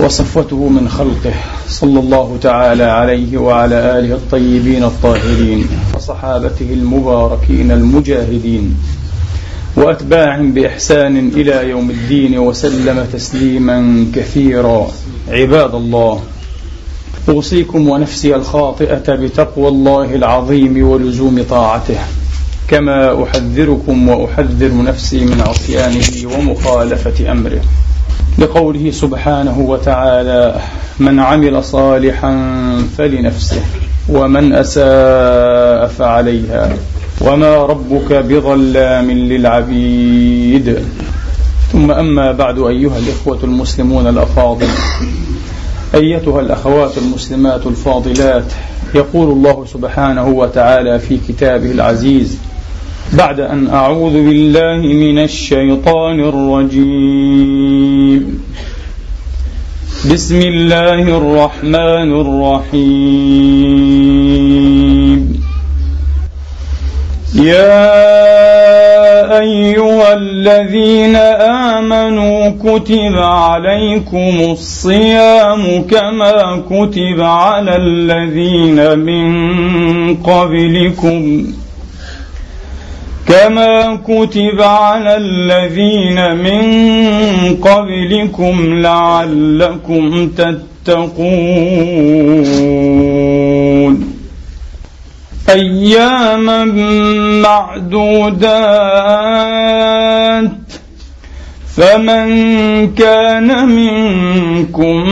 وصفوته من خلقه صلى الله تعالى عليه وعلى آله الطيبين الطاهرين وصحابته المباركين المجاهدين وأتباعهم بإحسان إلى يوم الدين وسلم تسليما كثيرا. عباد الله أوصيكم ونفسي الخاطئة بتقوى الله العظيم ولزوم طاعته كما أحذركم وأحذر نفسي من عصيانه ومخالفة أمره. لقوله سبحانه وتعالى من عمل صالحا فلنفسه ومن أساء فعليها وما ربك بظلام للعبيد. ثم أما بعد أيها الإخوة المسلمون الأفاضل أيتها الأخوات المسلمات الفاضلات يقول الله سبحانه وتعالى في كتابه العزيز بعد أن أعوذ بالله من الشيطان الرجيم. بسم الله الرحمن الرحيم. يا أيها الذين آمنوا كتب عليكم الصيام كما كتب على الذين من قبلكم. كما كتب على الذين من قبلكم لعلكم تتقون. أياما معدودات. فمن كان منكم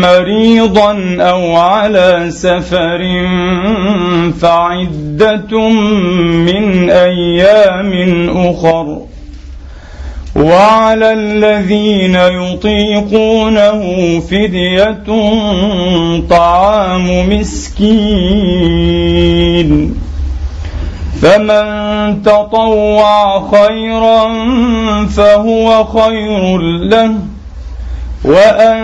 مريضا أو على سفر فعدة من أيام أخر وعلى الذين يطيقونه فدية طعام مسكين فمن تطوع خيرا فهو خير له وأن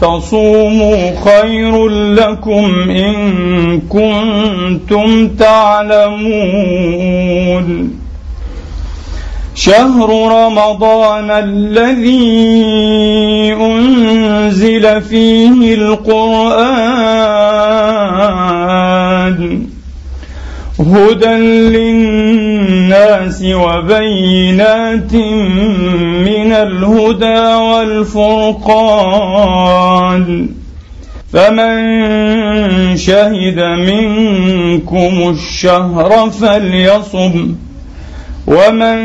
تصوموا خير لكم إن كنتم تعلمون. شهر رمضان الذي أنزل فيه القرآن هدى للناس وبينات من الهدى والفرقان. فمن شهد منكم الشهر فليصم ومن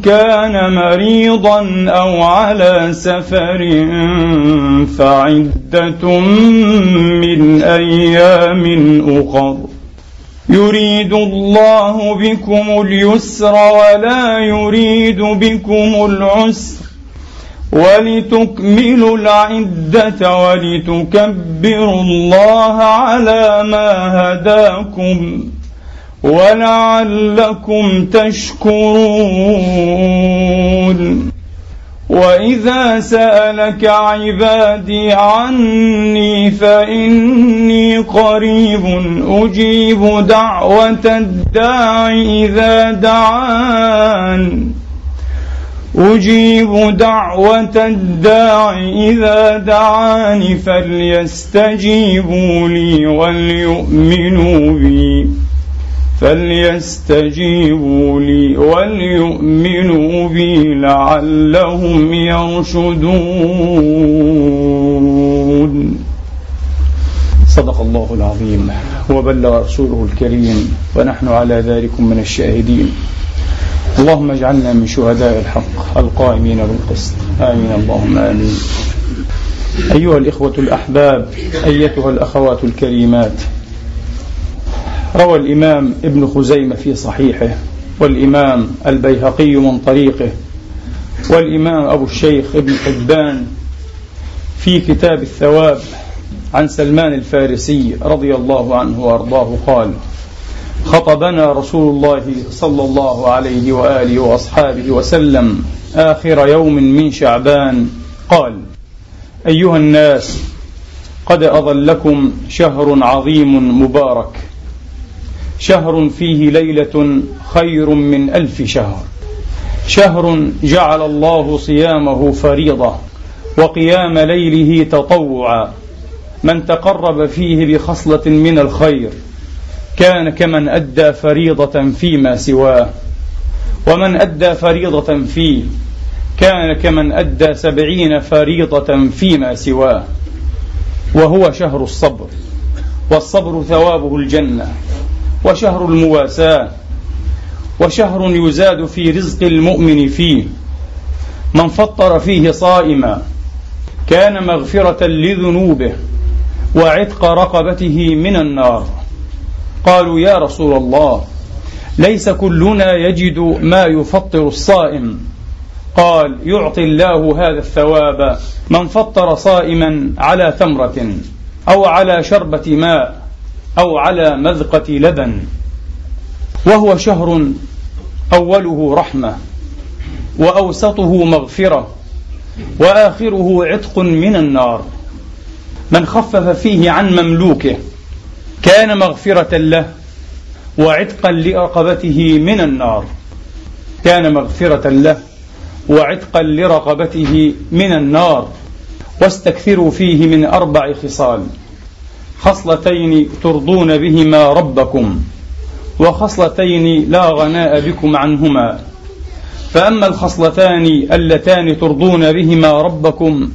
كان مريضا أو على سفر فعدة من أيام أخر. يريد الله بكم اليسر ولا يريد بكم العسر ولتكملوا العدة ولتكبروا الله على ما هداكم ولعلكم تشكرون. واذا سالك عبادي عني فاني قريب أجيب دعوه الداع اذا دعان. أجيب دعوه الداع اذا دعان فليستجيبوا لي وليؤمنوا بي. فليستجيبوا لي وليؤمنوا بي لعلهم يرشدون. صدق الله العظيم. وبلغ رسوله الكريم. ونحن على ذلك من الشاهدين. اللهم اجعلنا من شهداء الحق القائمين بالقسط. آمين. اللهم آمين. أيها الإخوة الأحباب أيتها الأخوات الكريمات روى الإمام ابن خزيمة في صحيحه والإمام البيهقي من طريقه والإمام أبو الشيخ ابن حبان في كتاب الثواب عن سلمان الفارسي رضي الله عنه وأرضاه قال خطبنا رسول الله صلى الله عليه وآله وأصحابه وسلم آخر يوم من شعبان قال أيها الناس قد أظلكم شهر عظيم مبارك شهر فيه ليلة خير من ألف شهر. شهر جعل الله صيامه فريضة وقيام ليله تطوعا. من تقرب فيه بخصلة من الخير كان كمن أدى فريضة فيما سواه. ومن أدى فريضة فيه كان كمن أدى سبعين فريضة فيما سواه. وهو شهر الصبر والصبر ثوابه الجنة. وشهر المواساة وشهر يزاد في رزق المؤمن فيه. من فطر فيه صائما كان مغفرة لذنوبه وعتق رقبته من النار. قالوا يا رسول الله ليس كلنا يجد ما يفطر الصائم. قال يعطي الله هذا الثواب من فطر صائما على تمرة أو على شربة ماء. أو على مذقة لبن وهو شهر أوله رحمة وأوسطه مغفرة وآخره عتق من النار. من خفف فيه عن مملوكه كان مغفرة له وعتقا لرقبته من النار. كان مغفرة له وعتقا لرقبته من النار. واستكثروا فيه من أربع خصال. خصلتين ترضون بهما ربكم وخصلتين لا غناء بكم عنهما. فأما الخصلتان اللتان ترضون بهما ربكم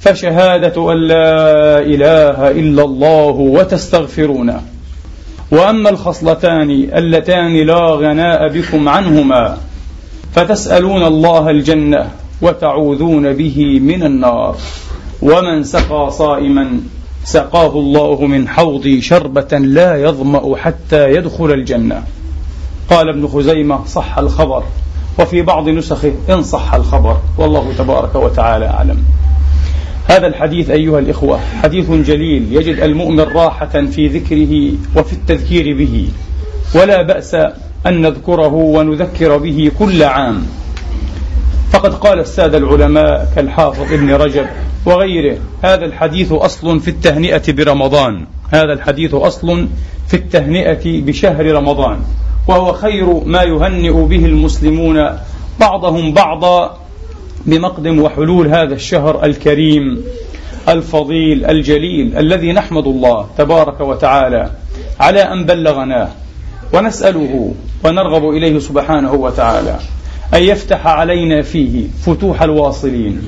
فشهادة أن لا إله إلا الله وتستغفرونه وأما الخصلتان اللتان لا غناء بكم عنهما فتسألون الله الجنة وتعوذون به من النار. ومن سقى صائما سقاه الله من حوضي شربة لا يظمأ حتى يدخل الجنة. قال ابن خزيمة صح الخبر وفي بعض نسخه إن صح الخبر والله تبارك وتعالى أعلم. هذا الحديث أيها الإخوة حديث جليل يجد المؤمن راحة في ذكره وفي التذكير به ولا بأس أن نذكره ونذكر به كل عام. فقد قال السادة العلماء كالحافظ ابن رجب وغيره هذا الحديث أصل في التهنئة برمضان هذا الحديث أصل في التهنئة بشهر رمضان وهو خير ما يهنئ به المسلمون بعضهم بعضا بمقدم وحلول هذا الشهر الكريم الفضيل الجليل الذي نحمد الله تبارك وتعالى على أن بلغناه ونسأله ونرغب إليه سبحانه وتعالى. أن يفتح علينا فيه فتوح الواصلين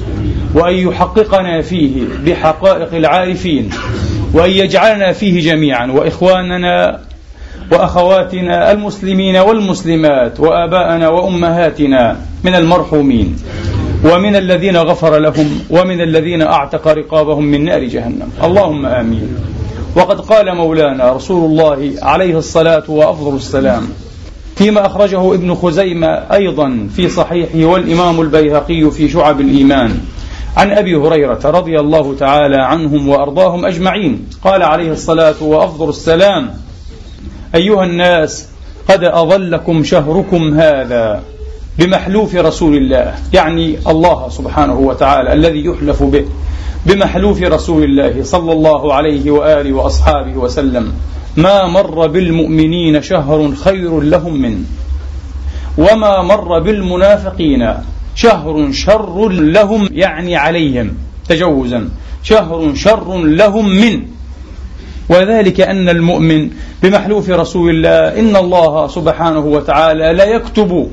وأن يحققنا فيه بحقائق العارفين وأن يجعلنا فيه جميعا وإخواننا وأخواتنا المسلمين والمسلمات وآباءنا وأمهاتنا من المرحومين ومن الذين غفر لهم ومن الذين أعتق رقابهم من نار جهنم. اللهم آمين. وقد قال مولانا رسول الله عليه الصلاة وافضل السلام فيما أخرجه ابن خزيمة أيضا في صحيحه والإمام البيهقي في شعب الإيمان. عن أبي هريرة رضي الله تعالى عنهم وأرضاهم أجمعين. قال عليه الصلاة وأفضل السلام. أيها الناس قد أظلكم شهركم هذا بمحلوف رسول الله يعني الله سبحانه وتعالى الذي يحلف به بمحلوف رسول الله صلى الله عليه وآله وأصحابه وسلم. ما مر بالمؤمنين شهر خير لهم منه وما مر بالمنافقين شهر شر لهم يعني عليهم تجوزا. شهر شر لهم من. وذلك أن المؤمن بمحلوف رسول الله إن الله سبحانه وتعالى لا يكتب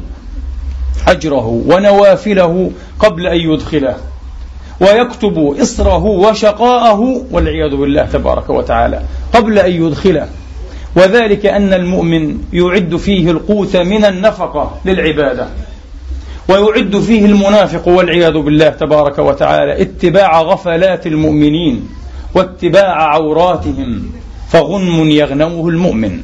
أجره ونوافله قبل أن يدخله. ويكتب إصره وشقاءه والعياذ بالله تبارك وتعالى قبل أن يدخله. وذلك أن المؤمن يعد فيه القوت من النفقة للعبادة. ويعد فيه المنافق والعياذ بالله تبارك وتعالى اتباع غفلات المؤمنين واتباع عوراتهم فغنم يغنمه المؤمن.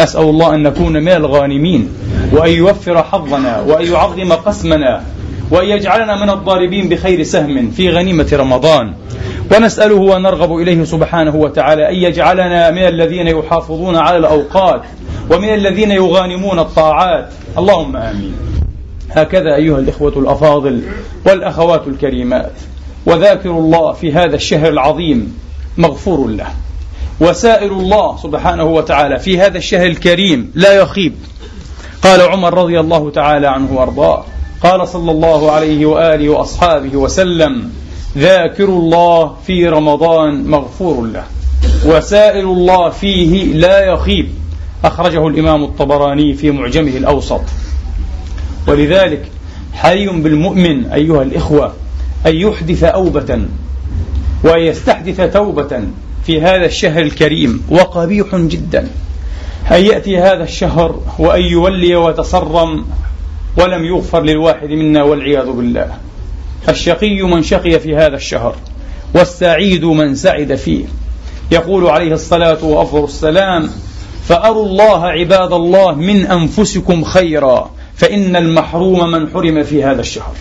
نسأل الله أن نكون من الغانمين وأن يوفر حظنا وأن يعظم قسمنا. وأن يجعلنا من الضاربين بخير سهم في غنيمة رمضان. ونسأله ونرغب إليه سبحانه وتعالى أن يجعلنا من الذين يحافظون على الأوقات ومن الذين يغانمون الطاعات. اللهم آمين. هكذا أيها الإخوة الأفاضل والأخوات الكريمات وذاكر الله في هذا الشهر العظيم مغفور له. وسائر الله سبحانه وتعالى في هذا الشهر الكريم لا يخيب. قال عمر رضي الله تعالى عنه وأرضاه قال صلى الله عليه وآله وأصحابه وسلم ذاكر الله في رمضان مغفور له وسائل الله فيه لا يخيب أخرجه الإمام الطبراني في معجمه الأوسط. ولذلك حري بالمؤمن أيها الإخوة أن يحدث أوبة وأن يستحدث توبة في هذا الشهر الكريم وقبيح جدا. أن يأتي هذا الشهر وأن يولي ويتصرم ولم يغفر للواحد منا والعياذ بالله. الشقي من شقي في هذا الشهر والسعيد من سعد فيه. يقول عليه الصلاة وأفضل السلام فأروا الله عباد الله من أنفسكم خيرا فإن المحروم من حرم في هذا الشهر.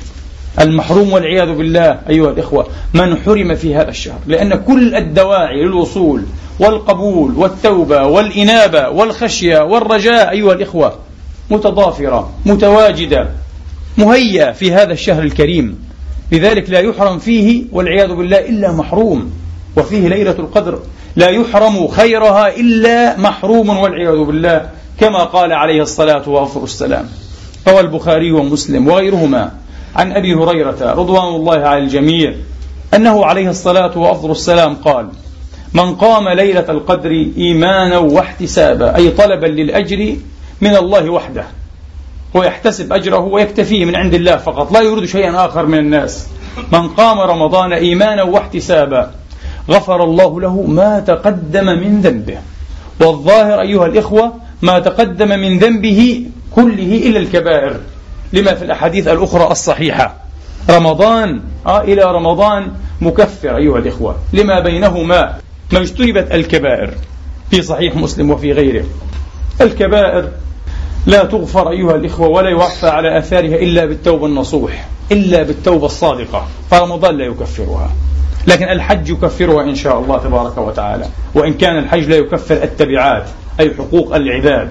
المحروم والعياذ بالله أيها الإخوة من حرم في هذا الشهر. لأن كل الدواعي للوصول والقبول والتوبة والإنابة والخشية والرجاء أيها الإخوة متضافرة متواجدة مهيئة في هذا الشهر الكريم. لذلك لا يحرم فيه والعياذ بالله إلا محروم وفيه ليلة القدر. لا يحرم خيرها إلا محروم والعياذ بالله كما قال عليه الصلاة والسلام. روى البخاري ومسلم وغيرهما عن أبي هريرة رضوان الله على الجميع أنه عليه الصلاة وأفضل السلام قال من قام ليلة القدر إيمانا واحتسابا أي طلبا للأجر من الله وحده. ويحتسب أجره ويكتفيه من عند الله فقط. لا يريد شيئا آخر من الناس. من قام رمضان إيمانا واحتسابا غفر الله له ما تقدم من ذنبه. والظاهر أيها الإخوة ما تقدم من ذنبه كله إلا الكبائر. لما في الأحاديث الأخرى الصحيحة. رمضان آه إلى رمضان مكفر أيها الإخوة. لما بينهما. ما اجتنبت الكبائر في صحيح مسلم وفي غيره. الكبائر لا تغفر أيها الإخوة ولا يعفى على آثارها إلا بالتوبة النصوح إلا بالتوبة الصادقة. فرمضان لا يكفرها لكن الحج يكفرها إن شاء الله تبارك وتعالى. وإن كان الحج لا يكفر التبعات أي حقوق العباد.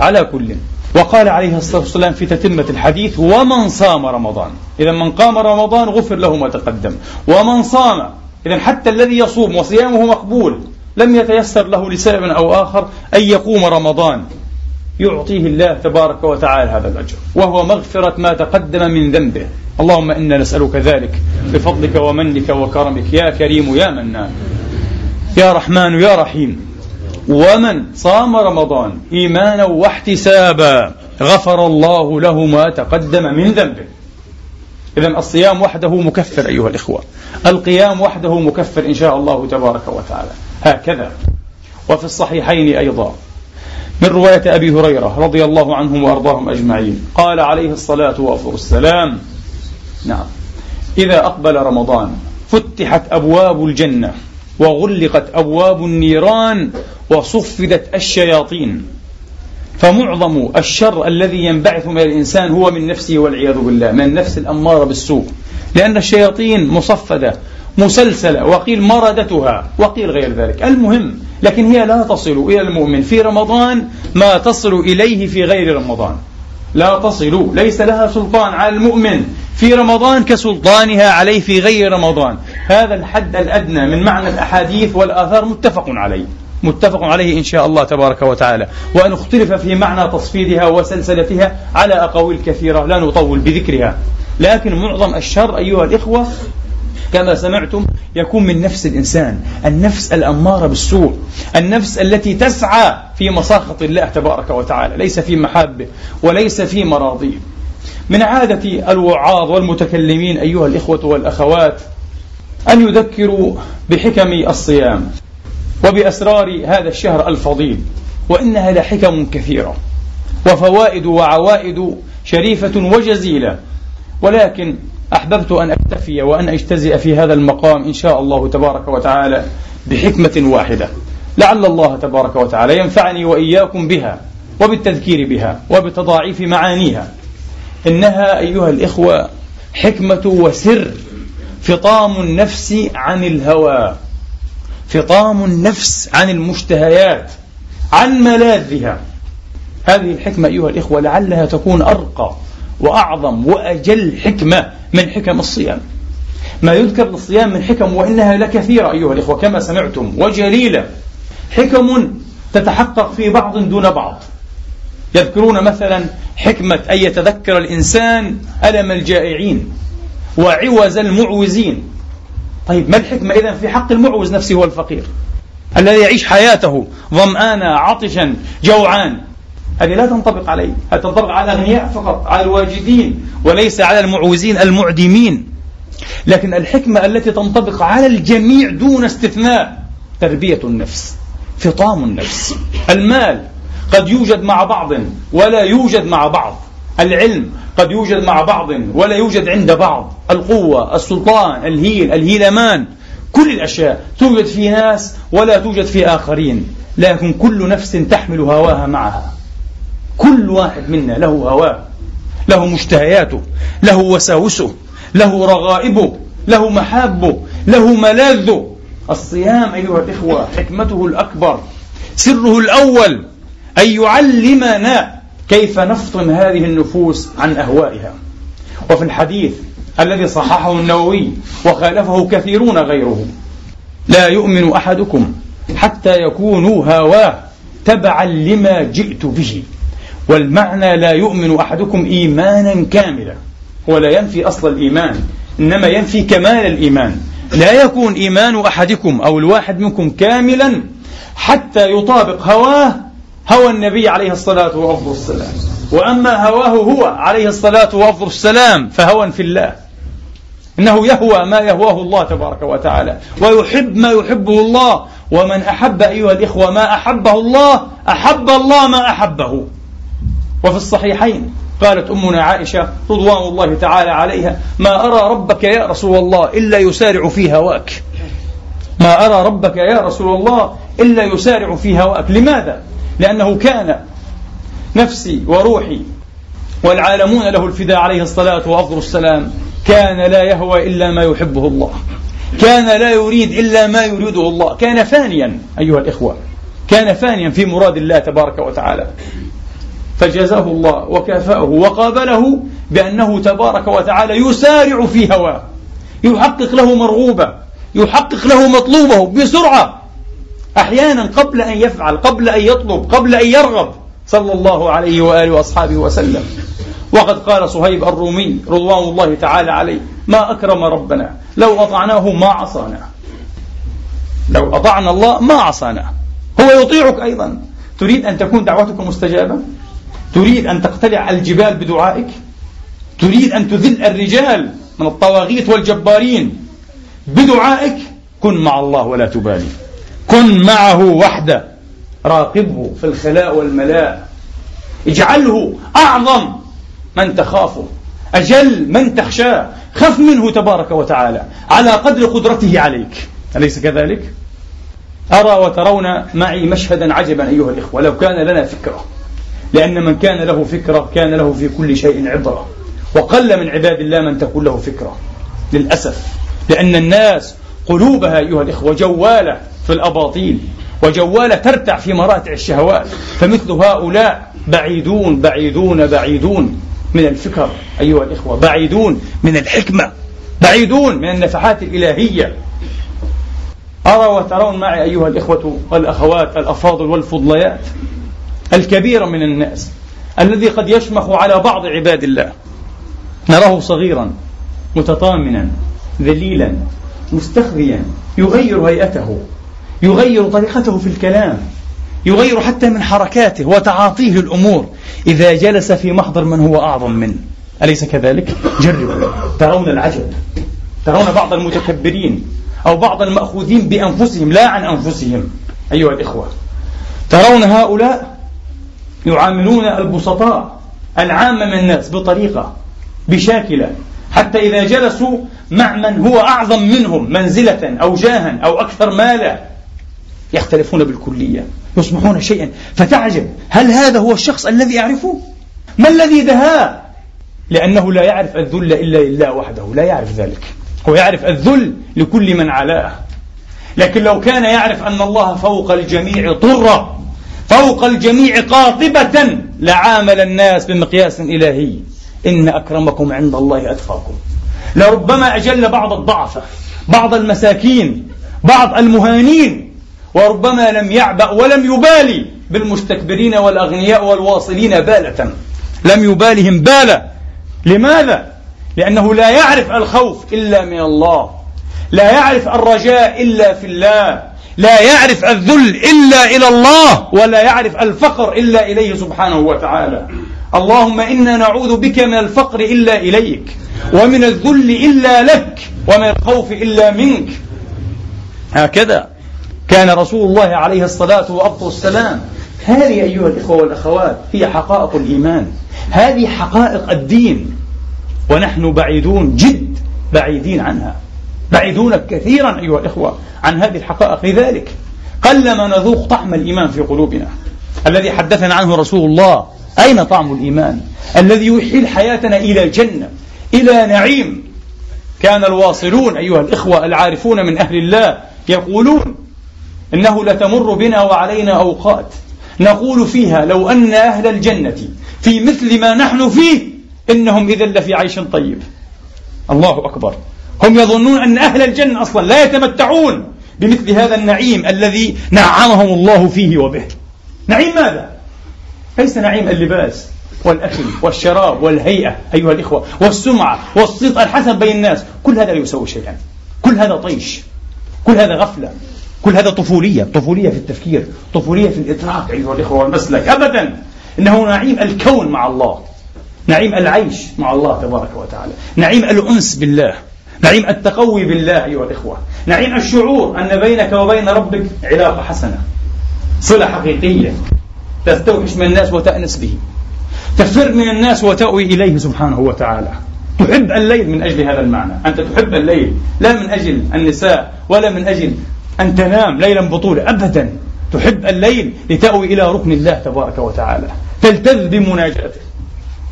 على كل. وقال عليه الصلاة والسلام في تتمة الحديث ومن صام رمضان. إذا من قام رمضان غفر له ما تقدم. ومن صام إذا حتى الذي يصوم وصيامه مقبول لم يتيسر له لسبب أو آخر أن يقوم رمضان. يعطيه الله تبارك وتعالى هذا الأجر. وهو مغفرة ما تقدم من ذنبه. اللهم إنا نسألك ذلك. بفضلك ومنك وكرمك. يا كريم يا منان. يا رحمن يا رحيم. ومن صام رمضان إيمانا واحتسابا غفر الله له ما تقدم من ذنبه. إذا الصيام وحده مكفر أيها الإخوة. القيام وحده مكفر إن شاء الله تبارك وتعالى. هكذا. وفي الصحيحين أيضا. من رواية أبي هريرة رضي الله عنهم وأرضاهم أجمعين. قال عليه الصلاة والسلام نعم إذا أقبل رمضان فتحت أبواب الجنة وغلقت أبواب النيران وصفدت الشياطين فمعظم الشر الذي ينبعث من الإنسان هو من نفسه والعياذ بالله من النفس الأمارة بالسوء لأن الشياطين مصفدة مسلسلة وقيل مردتها وقيل غير ذلك. المهم لكن هي لا تصل إلى المؤمن في رمضان ما تصل إليه في غير رمضان. لا تصل ليس لها سلطان على المؤمن في رمضان كسلطانها عليه في غير رمضان. هذا الحد الأدنى من معنى الأحاديث والآثار متفق عليه. متفق عليه إن شاء الله تبارك وتعالى. وأن اختلف في معنى تصفيدها وسلسلتها على أقاويل كثيرة لا نطول بذكرها. لكن معظم الشر أيها الإخوة كما سمعتم يكون من نفس الإنسان النفس الأمارة بالسوء النفس التي تسعى في مساخط الله تبارك وتعالى ليس في محابه وليس في مراضيه من عادة الوعاظ والمتكلمين أيها الإخوة والأخوات أن يذكروا بحكم الصيام وبأسرار هذا الشهر الفضيل وإنها لحكم كثيرة وفوائد وعوائد شريفة وجزيلة ولكن أحببت أن أكتفي وأن أجتزئ في هذا المقام إن شاء الله تبارك وتعالى بحكمة واحدة. لعل الله تبارك وتعالى ينفعني وإياكم بها وبالتذكير بها وبتضاعيف معانيها. إنها أيها الإخوة حكمة وسر. فطام النفس عن الهوى. فطام النفس عن المشتهيات عن ملاذها. هذه الحكمة أيها الإخوة لعلها تكون أرقى. وأعظم وأجل حكمة من حكم الصيام. ما يذكر للصيام من حكم وإنها لكثيرة أيها الإخوة كما سمعتم وجليلة. حكم تتحقق في بعض دون بعض. يذكرون مثلا حكمة أن يتذكر الإنسان ألم الجائعين وعوز المعوزين. طيب ما الحكمة إذا في حق المعوز نفسه والفقير؟ الذي يعيش حياته ظمآنا عطشا جوعان هذه لا تنطبق عليه تنطبق على الأغنياء فقط على الواجدين وليس على المعوزين المعدمين. لكن الحكمة التي تنطبق على الجميع دون استثناء تربية النفس فطام النفس. المال قد يوجد مع بعض ولا يوجد مع بعض. العلم قد يوجد مع بعض ولا يوجد عند بعض. القوة السلطان الهيل الهيلمان كل الأشياء توجد في ناس ولا توجد في آخرين. لكن كل نفس تحمل هواها معها. كل واحد منا له هواه له مشتهياته له وساوسه له رغائبه له محابه له ملاذه. الصيام أيها الإخوة حكمته الأكبر سره الأول أن يعلمنا كيف نفطم هذه النفوس عن أهوائها. وفي الحديث الذي صححه النووي وخالفه كثيرون غيره لا يؤمن أحدكم حتى يكونوا هواه تبعا لما جئت به. والمعنى لا يؤمن أحدكم إيمانا كاملا. ولا ينفي أصل الإيمان إنما ينفي كمال الإيمان. لا يكون إيمان أحدكم أو الواحد منكم كاملا حتى يطابق هواه هوى النبي عليه الصلاة والسلام وأما هواه هو عليه الصلاة والسلام فهوى في الله. إنه يهوى ما يهواه الله تبارك وتعالى. ويحب ما يحبه الله. ومن أحب أيها الإخوة ما أحبه الله أحب الله ما أحبه. وفي الصحيحين قالت أمنا عائشة رضوان الله تعالى عليها ما أرى ربك يا رسول الله إلا يسارع في هواك. ما أرى ربك يا رسول الله إلا يسارع في هواك. لماذا؟ لأنه كان نفسي وروحي والعالمون له الفداء عليه الصلاة وأفضل السلام. كان لا يهوى إلا ما يحبه الله. كان لا يريد إلا ما يريده الله. كان فانيا أيها الإخوة. كان فانيا في مراد الله تبارك وتعالى. فجزاه الله وكافأه وقابله بأنه تبارك وتعالى يسارع في هواه. يحقق له مرغوبة يحقق له مطلوبة بسرعة. أحيانا قبل أن يفعل قبل أن يطلب قبل أن يرغب. صلى الله عليه وآله وأصحابه وسلم. وقد قال صهيب الرومي رضوان الله تعالى عليه ما أكرم ربنا لو أطعناه ما عصانا. لو أطعنا الله ما عصانا. هو يطيعك أيضا. تريد أن تكون دعوتك مستجابة؟ تريد أن تقتلع الجبال بدعائك؟ تريد أن تذل الرجال من الطواغيت والجبارين بدعائك؟ كن مع الله ولا تبالي. كن معه وحده. راقبه في الخلاء والملاء. اجعله أعظم من تخافه. أجل من تخشاه. خف منه تبارك وتعالى. على قدر قدرته عليك. أليس كذلك؟ أرى وترون معي مشهدا عجبا أيها الإخوة. لو كان لنا فكرة. لأن من كان له فكرة كان له في كل شيء عبرة. وقل من عباد الله من تكون له فكرة. للأسف. لأن الناس قلوبها أيها الإخوة جوالة في الأباطيل وجوالة ترتع في مراتع الشهوات. فمثل هؤلاء بعيدون بعيدون بعيدون من الفكر أيها الإخوة بعيدون من الحكمة بعيدون من النفحات الإلهية. أرى وترون معي أيها الإخوة والأخوات الأفاضل والفضليات. الكبير من الناس الذي قد يشمخ على بعض عباد الله. نراه صغيرا متطامنا ذليلا مستخفيا يغير هيئته يغير طريقته في الكلام يغير حتى من حركاته وتعاطيه الأمور. إذا جلس في محضر من هو أعظم منه. أليس كذلك؟ جربوا. ترون العجب. ترون بعض المتكبرين أو بعض المأخوذين بأنفسهم لا عن أنفسهم. أيها الإخوة ترون هؤلاء يعاملون البسطاء العامة من الناس بطريقة بشاكلة حتى إذا جلسوا مع من هو أعظم منهم منزلة أو جاها أو أكثر مالا يختلفون بالكلية يصبحون شيئا فتعجب هل هذا هو الشخص الذي أعرفه؟ ما الذي دهاه؟ لأنه لا يعرف الذل إلا لله وحده لا يعرف ذلك هو يعرف الذل لكل من علاه لكن لو كان يعرف أن الله فوق الجميع طرة فوق الجميع قاطبة لعامل الناس بمقياس إلهي. إن أكرمكم عند الله أتقاكم. لربما أجل بعض الضعفة بعض المساكين بعض المهانين وربما لم يعبأ ولم يبالي بالمستكبرين والأغنياء والواصلين بالة. لم يبالهم بالة. لماذا؟ لأنه لا يعرف الخوف إلا من الله. لا يعرف الرجاء إلا في الله. لا يعرف الذل إلا إلى الله ولا يعرف الفقر إلا إليه سبحانه وتعالى. اللهم إنا نعوذ بك من الفقر إلا إليك ومن الذل إلا لك ومن الخوف إلا منك. هكذا كان رسول الله عليه الصلاة والسلام. هذه أيها الإخوة والأخوات هي حقائق الإيمان. هذه حقائق الدين. ونحن بعيدون جد بعيدين عنها. بعيدون كثيرا أيها الإخوة عن هذه الحقائق. لذلك قلما نذوق طعم الإيمان في قلوبنا. الذي حدثنا عنه رسول الله. أين طعم الإيمان؟ الذي يحيل حياتنا إلى جنة إلى نعيم. كان الواصلون أيها الإخوة العارفون من أهل الله يقولون إنه لتمر بنا وعلينا أوقات. نقول فيها لو أن أهل الجنة في مثل ما نحن فيه إنهم إذا لفي عيش طيب. الله أكبر. هم يظنون أن أهل الجنة أصلا لا يتمتعون بمثل هذا النعيم الذي نعمهم الله فيه وبه. نعيم ماذا؟ ليس نعيم اللباس والأكل والشراب والهيئة أيها الإخوة والسمعة والصيت الحسن بين الناس. كل هذا لا يسوي شيئا. كل هذا طيش. كل هذا غفلة. كل هذا طفولية. طفولية في التفكير. طفولية في الإدراك أيها الإخوة والمسلك. أبدا. إنه نعيم الكون مع الله. نعيم العيش مع الله تبارك وتعالى. نعيم الأنس بالله. نعيم التقوي بالله أيها الإخوة. نعيم الشعور أن بينك وبين ربك علاقة حسنة. صلة حقيقية تستوحش من الناس وتأنس به. تفر من الناس وتأوي إليه سبحانه وتعالى. تحب الليل من أجل هذا المعنى. أنت تحب الليل لا من أجل النساء ولا من أجل أن تنام ليلا بطولة. أبدا. تحب الليل لتأوي إلى ركن الله تبارك وتعالى. تلتذ بمناجاته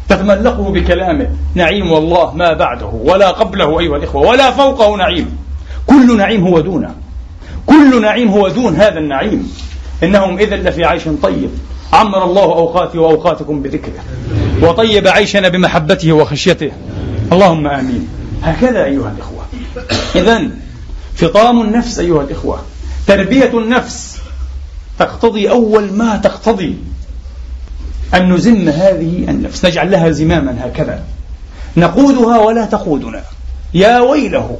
تتملقه بكلامه. نعيم والله ما بعده ولا قبله أيها الإخوة ولا فوقه نعيم. كل نعيم هو دونه. كل نعيم هو دون هذا النعيم. إنهم إذا لفي عيش طيب. عمر الله أوقاتي وأوقاتكم بذكره. وطيب عيشنا بمحبته وخشيته. اللهم آمين. هكذا أيها الإخوة. إذا فطام النفس أيها الإخوة. تربية النفس تقتضي أول ما تقتضي. أن نزم هذه النفس نجعل لها زماما هكذا. نقودها ولا تقودنا. يا ويله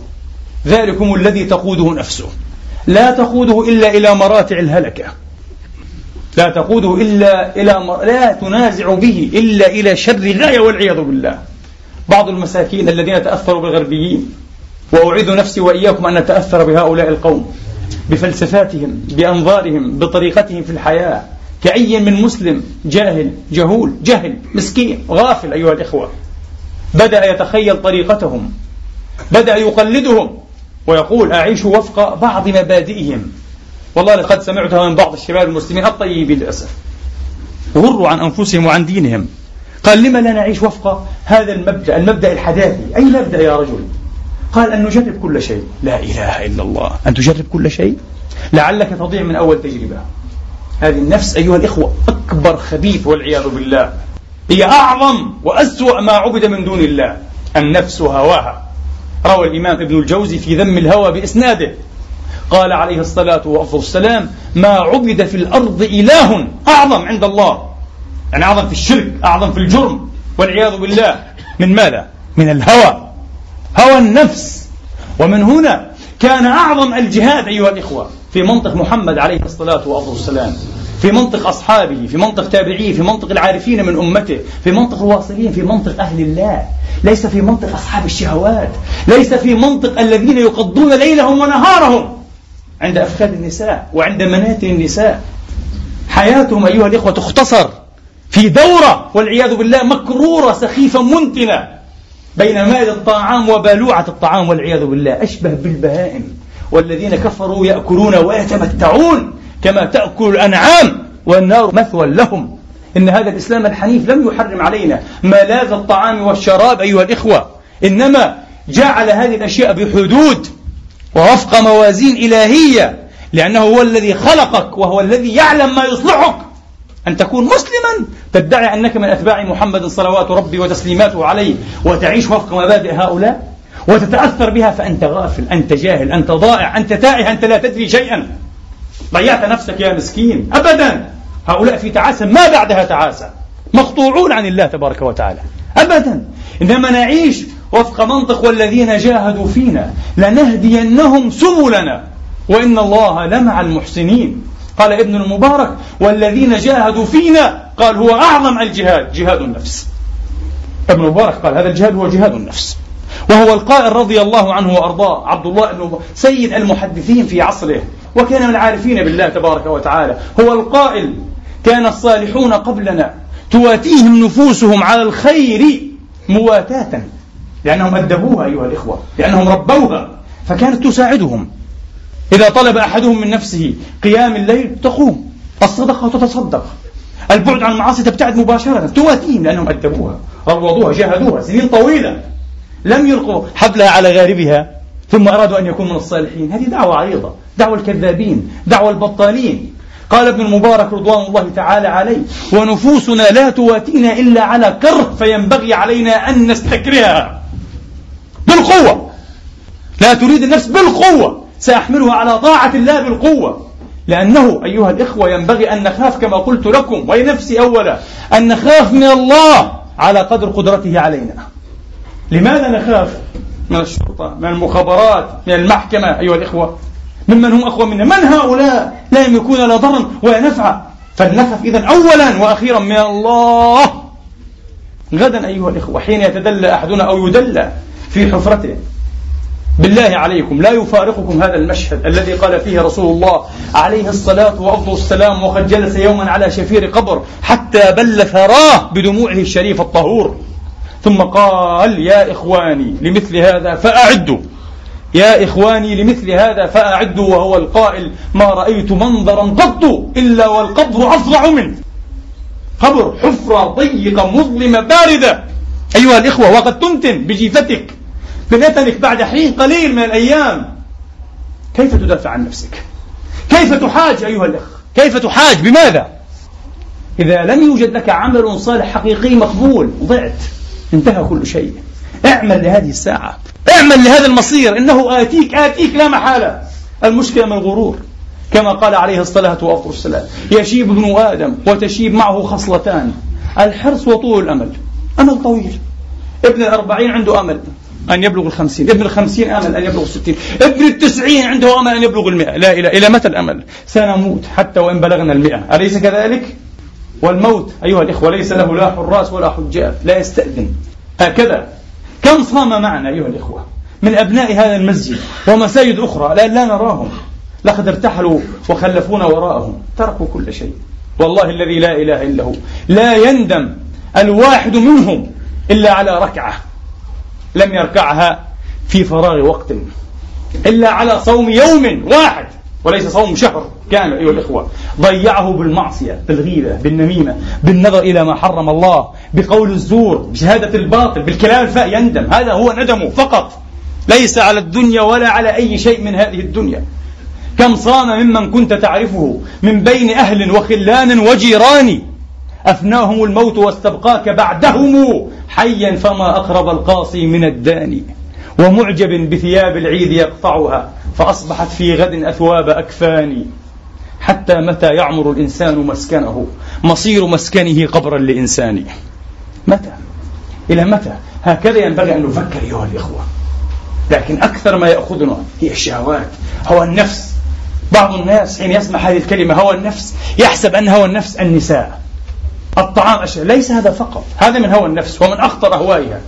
ذلكم الذي تقوده نفسه. لا تقوده إلا إلى مراتع الهلكة. لا تقوده إلا إلى مر... لا تنازع به إلا إلى شر غاية والعياذ بالله. بعض المساكين الذين تأثروا بالغربيين وأعيذ نفسي وإياكم أن نتأثر بهؤلاء القوم بفلسفاتهم بأنظارهم بطريقتهم في الحياة. كأي من مسلم جاهل جهول جهل مسكين غافل أيها الإخوة. بدأ يتخيل طريقتهم. بدأ يقلدهم. ويقول أعيش وفق بعض مبادئهم. والله لقد سمعتها من بعض الشباب المسلمين الطيبين للأسف. غروا عن أنفسهم وعن دينهم. قال لما لا نعيش وفق هذا المبدأ المبدأ الحداثي؟ أي مبدأ يا رجل؟ قال أن نجرب كل شيء. لا إله إلا الله. أن تجرب كل شيء؟ لعلك تضيع من أول تجربة. هذه النفس أيها الإخوة أكبر خبيث والعياذ بالله. هي أعظم وأسوأ ما عبد من دون الله. النفس هواها. روى الإمام ابن الجوزي في ذم الهوى بإسناده. قال عليه الصلاة والسلام ما عبد في الأرض إله أعظم عند الله. يعني أعظم في الشرك أعظم في الجرم والعياذ بالله. من ماذا؟ من الهوى. هوى النفس. ومن هنا كان أعظم الجهاد أيها الإخوة في منطق محمد عليه الصلاة والسلام في منطق أصحابه في منطق تابعيه في منطق العارفين من أمته في منطق الواصلين في منطق أهل الله ليس في منطق أصحاب الشهوات ليس في منطق الذين يقضون ليلهم ونهارهم عند أفخاذ النساء وعند مناتن النساء. حياتهم أيها الإخوة تختصر في دورة والعياذ بالله مكرورة سخيفة منتنة بين مال الطعام وبالوعة الطعام والعياذ بالله. أشبه بالبهائم والذين كفروا يأكلون ويتمتعون كما تأكل الأنعام والنار مثوى لهم. إن هذا الإسلام الحنيف لم يحرم علينا ملاذ الطعام والشراب أيها الإخوة. إنما جعل هذه الأشياء بحدود ووفق موازين إلهية لأنه هو الذي خلقك وهو الذي يعلم ما يصلحك. أن تكون مسلما تدعي أنك من أتباع محمد صلوات ربي وتسليماته عليه وتعيش وفق مبادئ هؤلاء وتتأثر بها فأنت غافل أنت جاهل أنت ضائع أنت تائه أنت لا تدري شيئا. ضيعت نفسك يا مسكين. أبدا. هؤلاء في تعاسة ما بعدها تعاسة. مقطوعون عن الله تبارك وتعالى. أبدا. إنما نعيش وفق منطق والذين جاهدوا فينا. لنهدينهم سبلنا. وإن الله لمع المحسنين. قال ابن المبارك والذين جاهدوا فينا قال هو أعظم الجهاد جهاد النفس. ابن المبارك قال هذا الجهاد هو جهاد النفس. وهو القائل رضي الله عنه وأرضاه عبد الله بن سيد المحدثين في عصره وكان من العارفين بالله تبارك وتعالى. هو القائل كان الصالحون قبلنا تواتيهم نفوسهم على الخير مواتاة لأنهم أدبوها أيها الإخوة لأنهم ربوها فكانت تساعدهم. إذا طلب أحدهم من نفسه قيام الليل تقوم. الصدقة تتصدق. البعد عن المعاصي تبتعد مباشرة. تواتيهم لأنهم أدبوها روضوها جاهدوها سنين طويلة. لم يلقوا حبلها على غاربها ثم أرادوا أن يكونوا من الصالحين. هذه دعوة عريضة دعوة الكذابين دعوة البطالين. قال ابن المبارك رضوان الله تعالى عليه ونفوسنا لا تواتينا إلا على كره فينبغي علينا أن نستكرهها. بالقوة. لا تريد النفس بالقوة. سأحملها على طاعة الله بالقوة. لأنه أيها الإخوة ينبغي أن نخاف كما قلت لكم ولنفسي أولا أن نخاف من الله على قدر قدرته علينا. لماذا نخاف؟ من الشرطة من المخابرات من المحكمة أيها الإخوة. ممن هم أقوى منا. من هؤلاء؟ لا يملكون لا ضرا ولا نفعا. فلنخف إذا أولا وأخيرا من الله. غدا أيها الإخوة حين يتدلى أحدنا أو يدلى في حفرته بالله عليكم لا يفارقكم هذا المشهد الذي قال فيه رسول الله عليه الصلاة وأفضل السلام وقد جلس يوما على شفير قبر حتى بل ثراه بدموعه الشريف الطهور. ثم قال يا إخواني لمثل هذا فأعدوا. يا إخواني لمثل هذا فأعدوا. وهو القائل ما رأيت منظرا قط إلا والقبر أفظع منه. قبر حفرة ضيقة مظلمة باردة. أيها الإخوة وقد تمتن بجيفتك بنتنك بعد حين قليل من الأيام. كيف تدافع عن نفسك؟ كيف تحاج أيها الأخ؟ كيف تحاج؟ بماذا؟ إذا لم يوجد لك عمل صالح حقيقي مقبول ضعت انتهى كل شيء. اعمل لهذه الساعة. اعمل لهذا المصير. إنه آتيك آتيك لا محالة. المشكلة من الغرور. كما قال عليه الصلاة والسلام يشيب ابن آدم وتشيب معه خصلتان. الحرص وطول الأمل. أمل طويل. ابن الأربعين عنده أمل. أن يبلغ الخمسين. ابن الخمسين أمل أن يبلغ الستين. ابن التسعين عنده أمل أن يبلغ المئة. لا إلى إلى متى الأمل؟ سنموت حتى وإن بلغنا المئة. أليس كذلك؟ والموت أيها الإخوة ليس له لا حراس ولا حجاب لا يستأذن. هكذا. كم صام معنا أيها الإخوة؟ من أبناء هذا المسجد ومساجد أخرى لا, لا نراهم. لقد ارتحلوا وخلفونا وراءهم. تركوا كل شيء. والله الذي لا إله إلا هو. لا يندم الواحد منهم إلا على ركعة. لم يركعها في فراغ وقت إلا على صوم يوم واحد وليس صوم شهر كامل أيها الإخوة. ضيعه بالمعصية بالغيبة بالنميمة بالنظر إلى ما حرم الله بقول الزور بشهادة الباطل بالكلام الفاء يندم. هذا هو ندمه فقط. ليس على الدنيا ولا على أي شيء من هذه الدنيا. كم صام ممن كنت تعرفه من بين أهل وخلان وجيران أفناهم الموت واستبقاك بعدهم حيا فما أقرب القاصي من الداني ومعجب بثياب العيد يقطعها فأصبحت في غد أثواب أكفان. حتى متى يعمر الإنسان مسكنه؟ مصير مسكنه قبرا لإنسان. متى؟ إلى متى؟ هكذا ينبغي أن نفكر أيها الإخوة. لكن أكثر ما يأخذنا هي الشهوات. هوى النفس. بعض الناس حين يسمع هذه الكلمة هوى النفس. يحسب أن هوى النفس النساء. الطعام أشياء. ليس هذا فقط. هذا من هوى النفس ومن أخطر أهوائها.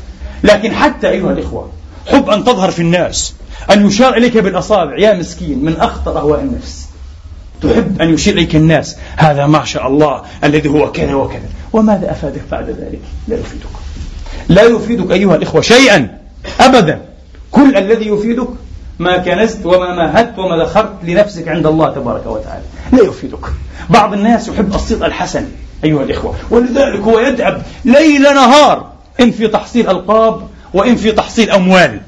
لكن حتى أيها الإخوة حب أن تظهر في الناس أن يشار إليك بالأصابع يا مسكين من أخطر أهواء النفس. تحب أن يشير إليك الناس. هذا ما شاء الله الذي هو كذا وكذا. وماذا أفادك بعد ذلك؟ لا يفيدك. لا يفيدك أيها الإخوة شيئا أبدا. كل الذي يفيدك ما كنست وما ماهدت وما ذخرت لنفسك عند الله تبارك وتعالى. لا يفيدك. بعض الناس يحب الصيت الحسن. أيها الإخوة. ولذلك هو يتعب ليل نهار إن في تحصيل ألقاب وإن في تحصيل أموال.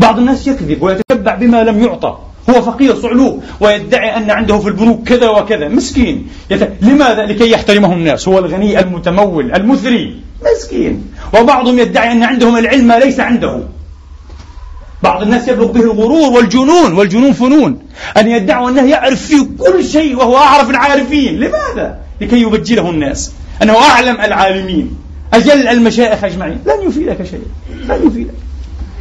بعض الناس يكذب ويتتبع بما لم يعطى. هو فقير صعلوك ويدعي أن عنده في البنوك كذا وكذا. مسكين. يت... لماذا؟ لكي يحترمه الناس. هو الغني المتمول المثري. مسكين. وبعضهم يدعي أن عندهم العلم ما ليس عنده. بعض الناس يبلغ به الغرور والجنون والجنون فنون. أن يدعوا أنه يعرف في كل شيء وهو أعرف العارفين. لماذا؟ لكي يبجله الناس. أنه أعلم العالمين أجل المشايخ أجمعين. لن يفيدك شيء. لن يفيدك.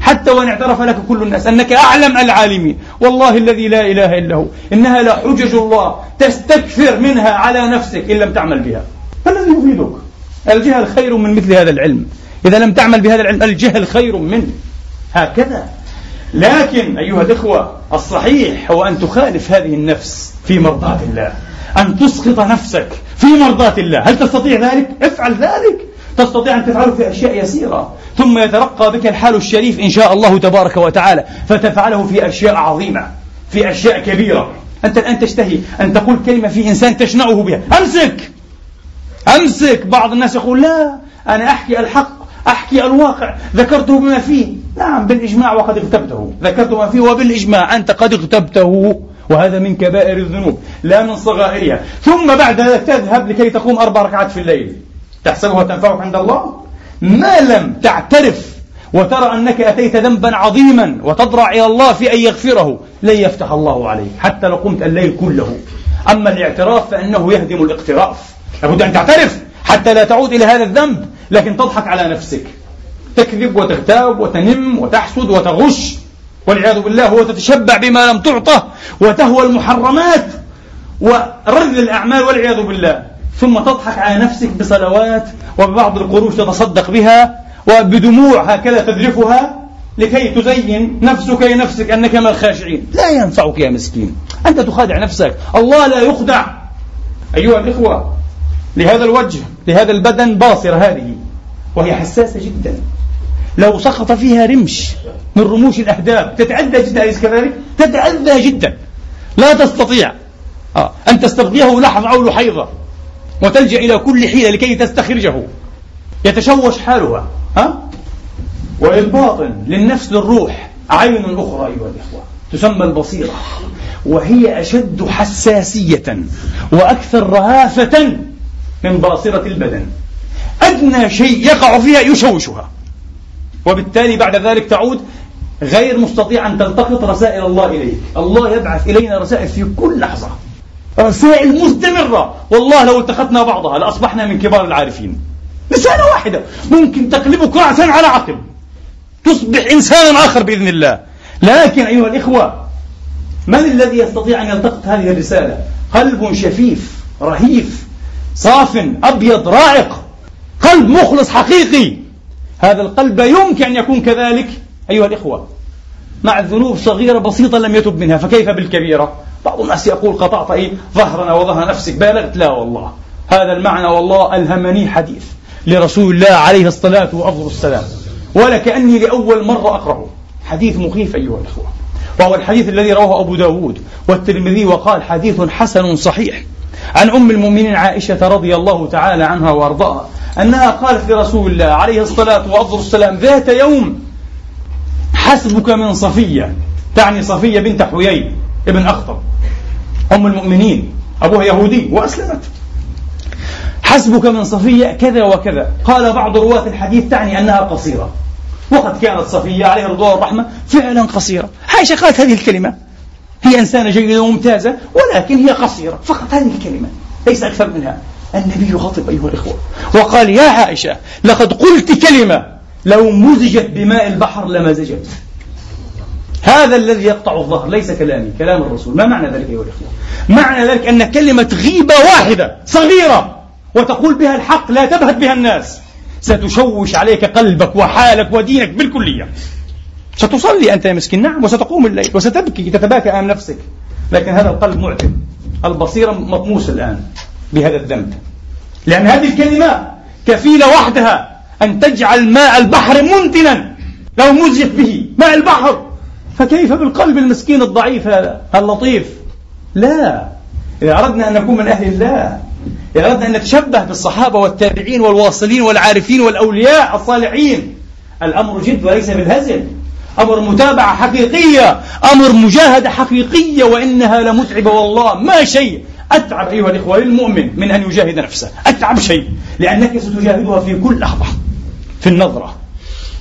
حتى وإن اعترف لك كل الناس أنك أعلم العالمين. والله الذي لا إله إلا هو. إنها لا حجج الله تستكثر منها على نفسك إن لم تعمل بها. فالذي يفيدك؟ الجهل خير من مثل هذا العلم. إذا لم تعمل بهذا العلم الجهل خير منه. هكذا. لكن أيها الإخوة الصحيح هو أن تخالف هذه النفس في مرضاة الله. أن تسقط نفسك في مرضاة الله. هل تستطيع ذلك؟ افعل ذلك. تستطيع أن تفعله في أشياء يسيرة. ثم يترقى بك الحال الشريف إن شاء الله تبارك وتعالى فتفعله في أشياء عظيمة في أشياء كبيرة. أنت الآن تشتهي أن تقول كلمة في إنسان تشنعه بها. أمسك! أمسك! بعض الناس يقول لا أنا أحكي الحق أحكي الواقع. ذكرته بما فيه. نعم بالإجماع وقد اغتبته. ذكرت ما فيه وبالإجماع. أنت قد اغتبته. وهذا من كبائر الذنوب لا من صغائرها. ثم بعد ذلك تذهب لكي تقوم أربع ركعات في الليل. تحسبها تنفعك عند الله؟ ما لم تعترف وترى أنك أتيت ذنبا عظيما وتضرع إلى الله في أن يغفره لن يفتح الله عليك حتى لو قمت الليل كله. أما الاعتراف فإنه يهدم الاقتراف. لابد أن تعترف حتى لا تعود إلى هذا الذنب لكن تضحك على نفسك. تكذب وتغتاب وتنم وتحسد وتغش. والعياذ بالله وتتشبع بما لم تعطه وتهوى المحرمات ورذل الأعمال والعياذ بالله. ثم تضحك على نفسك بصلوات وببعض القروش تتصدق بها وبدموع هكذا تذرفها لكي تزين نفسك لنفسك أنك من الخاشعين. لا ينفعك يا مسكين. أنت تخادع نفسك. الله لا يخدع. أيها الإخوة لهذا الوجه لهذا البدن باصرة هذه وهي حساسة جدا. لو سقط فيها رمش من رموش الأهداف تتعدى جدا أليس كذلك؟ تتعدى جدا لا تستطيع آه. أن تستبقيه لحظة أو لحيظة وتلجأ إلى كل حيلة لكي تستخرجه يتشوش حالها ها؟ والباطن للنفس للروح عين أخرى أيها الإخوة تسمى البصيرة وهي أشد حساسية وأكثر رهافة من باصرة البدن أدنى شيء يقع فيها يشوشها وبالتالي بعد ذلك تعود غير مستطيع أن تلتقط رسائل الله إليك. الله يبعث إلينا رسائل في كل لحظة. رسائل مستمرة. والله لو التقطنا بعضها لأصبحنا من كبار العارفين. رسالة واحدة. ممكن تقلبك رأسا على عقب. تصبح إنسانا آخر بإذن الله. لكن أيها الإخوة من الذي يستطيع أن يلتقط هذه الرسالة؟ قلب شفيف رهيف صاف أبيض رائق. قلب مخلص حقيقي. هذا القلب يمكن أن يكون كذلك أيها الإخوة. مع الذنوب صغيرة بسيطة لم يتب منها فكيف بالكبيرة؟ بعض الناس يقول قطعت أي ظهرنا وظهر نفسك بالغت لا والله. هذا المعنى والله ألهمني حديث لرسول الله عليه الصلاة وأفضل السلام ولكأني لأول مرة أقرأه. حديث مخيف أيها الأخوة. وهو الحديث الذي رواه أبو داود والترمذي وقال حديث حسن صحيح. عن أم المؤمنين عائشة رضي الله تعالى عنها وأرضاها أنها قالت لرسول الله عليه الصلاة وأفضل السلام ذات يوم حسبك من صفية تعني صفية بنت حيي ابن أخطب أم المؤمنين أبوها يهودي وأسلمت. حسبك من صفية كذا وكذا. قال بعض رواة الحديث تعني أنها قصيرة. وقد كانت صفية عليها رضوان الرحمة فعلا قصيرة. عائشة قالت هذه الكلمة هي إنسانة جيدة وممتازة ولكن هي قصيرة. فقط هذه الكلمة ليس أكثر منها. النبي غضب أيها الإخوة وقال يا عائشة لقد قلت كلمة لو مزجت بماء البحر لمزجت هذا الذي يقطع الظهر ليس كلامي كلام الرسول. ما معنى ذلك أيها الإخوة؟ معنى ذلك أن كلمة غيبة واحدة صغيرة وتقول بها الحق لا تبهت بها الناس. ستشوش عليك قلبك وحالك ودينك بالكلية. ستصلي أنت يا مسكين. نعم وستقوم الليل وستبكي تتباكى أمام نفسك. لكن هذا القلب معتم البصيرة مطموس الآن. بهذا الذنب. لأن هذه الكلمة كفيلة وحدها أن تجعل ماء البحر منتنا لو مزجت به ماء البحر. فكيف بالقلب المسكين الضعيف هذا؟ اللطيف. لا. إذا أردنا أن نكون من أهل الله إذا أردنا أن نتشبه بالصحابة والتابعين والواصلين والعارفين والأولياء الصالحين الأمر جد وليس بالهزل. أمر متابعة حقيقية أمر مجاهدة حقيقية وإنها لمتعبة والله. ما شيء. أتعب أيها الإخوة للمؤمن من أن يجاهد نفسه. أتعب شيء لأنك ستجاهدها في كل لحظة. في النظرة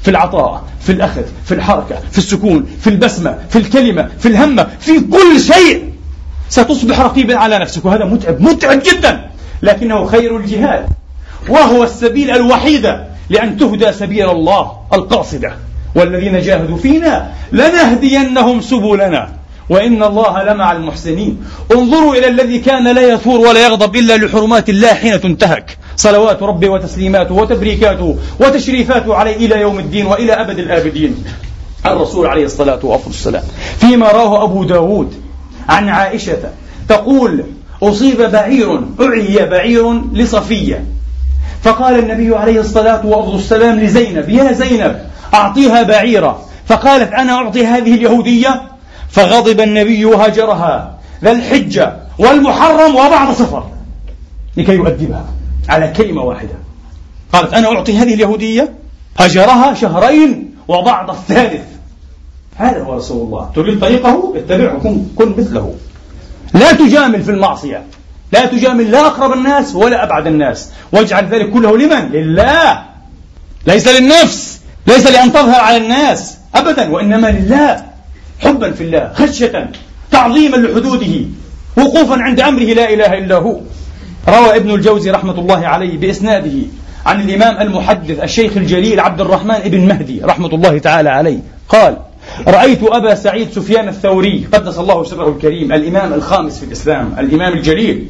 في العطاء في الأخذ في الحركة في السكون في البسمة في الكلمة في الهمة في كل شيء. ستصبح رقيبا على نفسك وهذا متعب متعب جدا. لكنه خير الجهاد وهو السبيل الوحيد لأن تهدى سبيل الله القاصدة. والذين جاهدوا فينا لنهدينهم سبلنا. وإن الله لمع المحسنين. انظروا إلى الذي كان لا يثور ولا يغضب إلا لحرمات الله حين تنتهك. صلوات ربه وتسليماته وتبريكاته وتشريفاته عليه إلى يوم الدين وإلى أبد الآبدين. الرسول عليه الصلاة والسلام. فيما رواه أبو داود عن عائشة تقول أصيب بعير أعي بعير لصفية. فقال النبي عليه الصلاة والسلام لزينب يا زينب أعطيها بعيرا. فقالت أنا أعطي هذه اليهودية فغضب النبي وهجرها ذا الحجة والمحرم وبعد صفر. لكي يؤدبها على كلمة واحدة. قالت أنا أعطي هذه اليهودية هجرها شهرين وبعد الثالث. هذا هو رسول الله. تريد طريقه؟ اتبعه كن, كن مثله. لا تجامل في المعصية. لا تجامل لا أقرب الناس ولا أبعد الناس. واجعل ذلك كله لمن؟ لله. ليس للنفس. ليس لأن تظهر على الناس أبدا وإنما لله. حبا في الله خشية تعظيما لحدوده وقوفا عند أمره لا إله إلا هو. روى ابن الجوزي رحمة الله عليه بإسناده عن الإمام المحدث الشيخ الجليل عبد الرحمن بن مهدي رحمة الله تعالى عليه. قال رأيت أبا سعيد سفيان الثوري قدس الله سره الكريم الإمام الخامس في الإسلام الإمام الجليل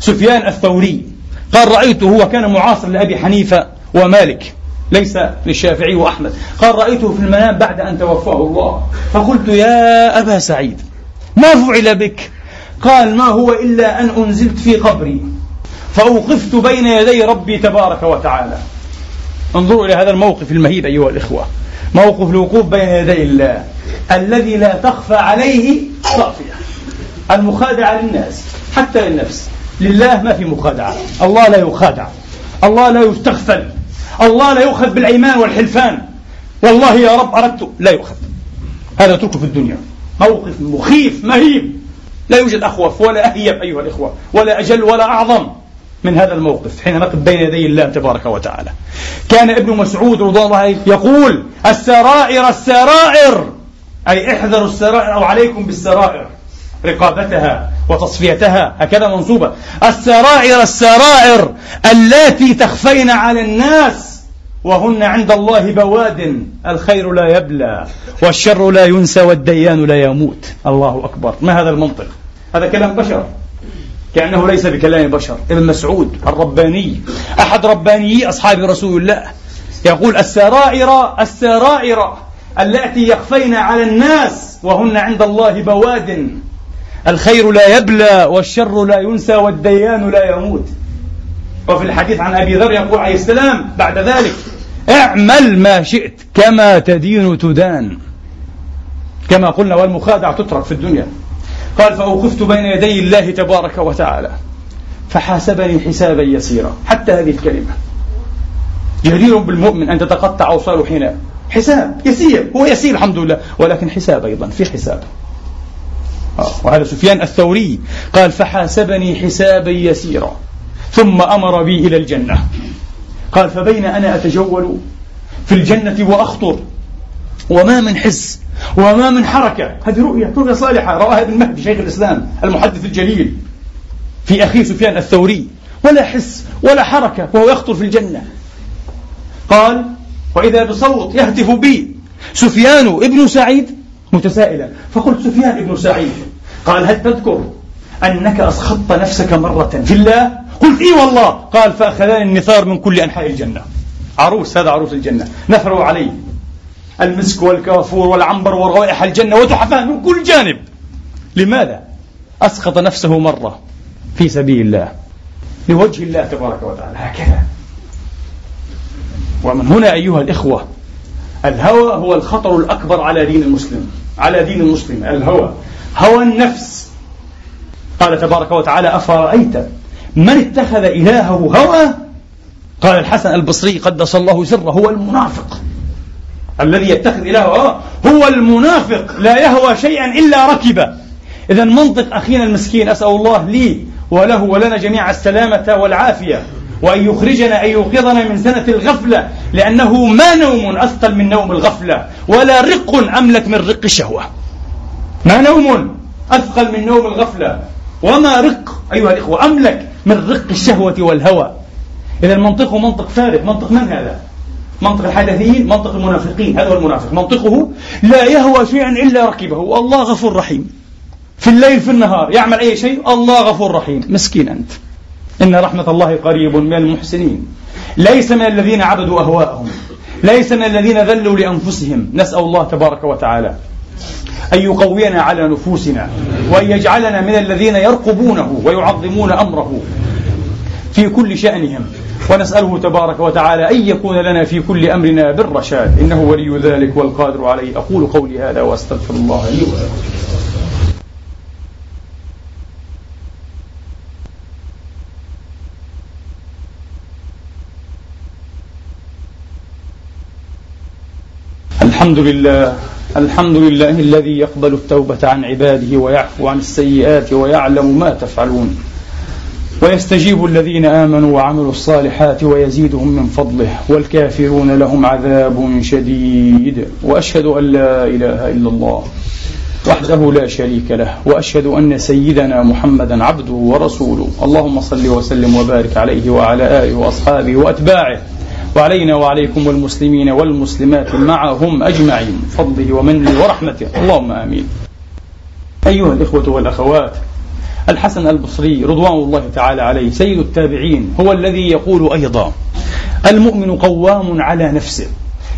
سفيان الثوري. قال رأيته هو كان معاصر لأبي حنيفة ومالك. ليس للشافعي وأحمد. قال رأيته في المنام بعد أن توفاه الله. فقلت يا أبا سعيد ما فعل بك؟ قال ما هو إلا أن أنزلت في قبري. فأوقفت بين يدي ربي تبارك وتعالى. انظروا إلى هذا الموقف المهيب أيها الإخوة. موقف الوقوف بين يدي الله. الذي لا تخفى عليه خافية. المخادعة للناس حتى للنفس. لله ما في مخادعة. الله لا يخادع. الله لا يستغفل. الله لا يؤخذ بالأيمان والحلفان. والله يا رب أردت لا يؤخذ. هذا اتركه في الدنيا. موقف مخيف مهيب. لا يوجد أخوف ولا أهيب أيها الإخوة ولا أجل ولا أعظم من هذا الموقف. حين نقف بين يدي الله تبارك وتعالى. كان ابن مسعود رضي الله عنه يقول السرائر السرائر أي احذروا السرائر أو عليكم بالسرائر رقابتها. وتصفيتها هكذا منصوبة. السرائر السرائر اللاتي تخفين على الناس وهن عند الله بواد الخير لا يبلى والشر لا ينسى والديان لا يموت. الله أكبر. ما هذا المنطق؟ هذا كلام بشر. كأنه ليس بكلام بشر. ابن مسعود الرباني أحد ربانيي أصحاب رسول الله يقول السرائر السرائر اللاتي يخفين على الناس وهن عند الله بواد الخير لا يبلى والشر لا ينسى والديان لا يموت. وفي الحديث عن أبي ذر يقول عليه السلام بعد ذلك اعمل ما شئت كما تدين تدان. كما قلنا والمخادعة تترك في الدنيا. قال فأوقفت بين يدي الله تبارك وتعالى فحاسبني حسابا يسيرا. حتى هذه الكلمة. جدير بالمؤمن أن تتقطع أوصاله حين حساب يسير هو يسير الحمد لله ولكن حساب أيضا في حساب. وهذا سفيان الثوري قال فحاسبني حسابا يسيرا ثم أمر بي إلى الجنة. قال فبين أنا أتجول في الجنة وأخطر وما من حس وما من حركة. هذه رؤية رؤية صالحة رآها ابن مهدي شيخ الإسلام المحدث الجليل في أخيه سفيان الثوري. ولا حس ولا حركة وهو يخطر في الجنة. قال وإذا بصوت يهتف بي سفيان ابن سعيد متسائلا فقلت سفيان ابن سعيد قال هل تذكر أنك أسخطت نفسك مرة في الله؟ قلت إي والله. قال فأخذان النثار من كل أنحاء الجنة. عروس هذا عروس الجنة. نثروا عليه المسك والكافور والعنبر وروائح الجنة وتحفاه من كل جانب. لماذا؟ أسقط نفسه مرة في سبيل الله؟ لوجه الله تبارك وتعالى. هكذا. ومن هنا أيها الإخوة الهوى هو الخطر الأكبر على دين المسلم. على دين المسلم. الهوى هوى النفس. قال تبارك وتعالى أفرأيت من اتخذ إلهه هوى؟ قال الحسن البصري قدس الله سره هو المنافق. الذي يتخذ إلهه هو المنافق لا يهوى شيئا إلا ركبه. إذا منطق أخينا المسكين أسأل الله لي وله ولنا جميعا السلامة والعافية. وأن يخرجنا أن يوقظنا من سنة الغفلة لأنه ما نوم أثقل من نوم الغفلة ولا رق أملك من رق الشهوة. ما نوم أثقل من نوم الغفلة وما رق أيها الإخوة أملك من رق الشهوة والهوى. إذا المنطق منطق فارغ. منطق من هذا؟ منطق الحدثيين منطق المنافقين. هذا هو المنافق. منطقه لا يهوى شيئا إلا ركبه. والله غفور رحيم. في الليل في النهار يعمل أي شيء الله غفور رحيم. مسكين أنت. إن رحمة الله قريب من المحسنين. ليس من الذين عبدوا أهواءهم. ليس من الذين ذلوا لأنفسهم. نسأل الله تبارك وتعالى أن يقوينا على نفوسنا وأن يجعلنا من الذين يرقبونه ويعظمون أمره في كل شأنهم. ونسأله تبارك وتعالى أن يكون لنا في كل أمرنا بالرشاد. إنه ولي ذلك والقادر عليه. أقول قولي هذا وأستغفر الله لي ولكم. الحمد لله الحمد لله الذي يقبل التوبة عن عباده ويعفو عن السيئات ويعلم ما تفعلون. ويستجيب الذين آمنوا وعملوا الصالحات ويزيدهم من فضله والكافرون لهم عذاب شديد. وأشهد أن لا إله إلا الله وحده لا شريك له وأشهد أن سيدنا محمدا عبده ورسوله. اللهم صل وسلم وبارك عليه وعلى آله وأصحابه وأتباعه. وعلينا وعليكم والمسلمين والمسلمات معهم أجمعين. فضله ومنه ورحمته. اللهم آمين. أيها الإخوة والأخوات الحسن البصري رضوان الله تعالى عليه سيد التابعين هو الذي يقول أيضا المؤمن قوام على نفسه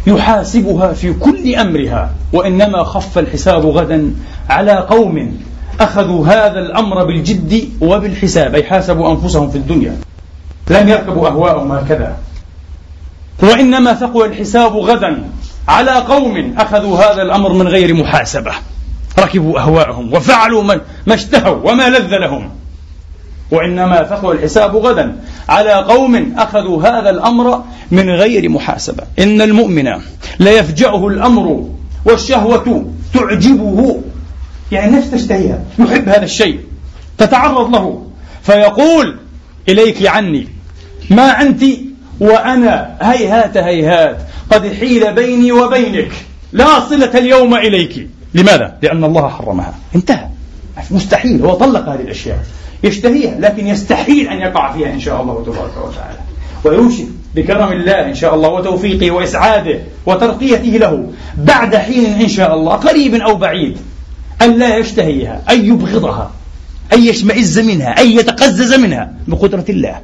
يحاسبها في كل أمرها وإنما خف الحساب غدا على قوم أخذوا هذا الأمر بالجد وبالحساب أي حاسبوا أنفسهم في الدنيا. لم يركبوا أهواءهم هكذا. وإنما ثقل الحساب غدا. على قوم أخذوا هذا الأمر من غير محاسبة. ركبوا أهواءهم وفعلوا من ما اشتهوا وما لذ لهم. وإنما ثقل الحساب غدا. على قوم أخذوا هذا الأمر من غير محاسبة. إن المؤمن لا يفجعه الأمر والشهوة تعجبه. يعني النفس تشتهيها يحب هذا الشيء. تتعرض له. فيقول إليك عني ما أنت وأنا هيهات هيهات قد حيل بيني وبينك. لا صلة اليوم إليك. لماذا؟ لأن الله حرمها. انتهى. مستحيل. هو طلق هذه الأشياء. يشتهيها لكن يستحيل أن يقع فيها إن شاء الله تبارك وتعالى. ويوشك بكرم الله إن شاء الله وتوفيقه وإسعاده وترقيته له بعد حين إن شاء الله قريب أو بعيد. أن لا يشتهيها أن يبغضها أن يشمئز منها أن يتقزز منها بقدرة الله.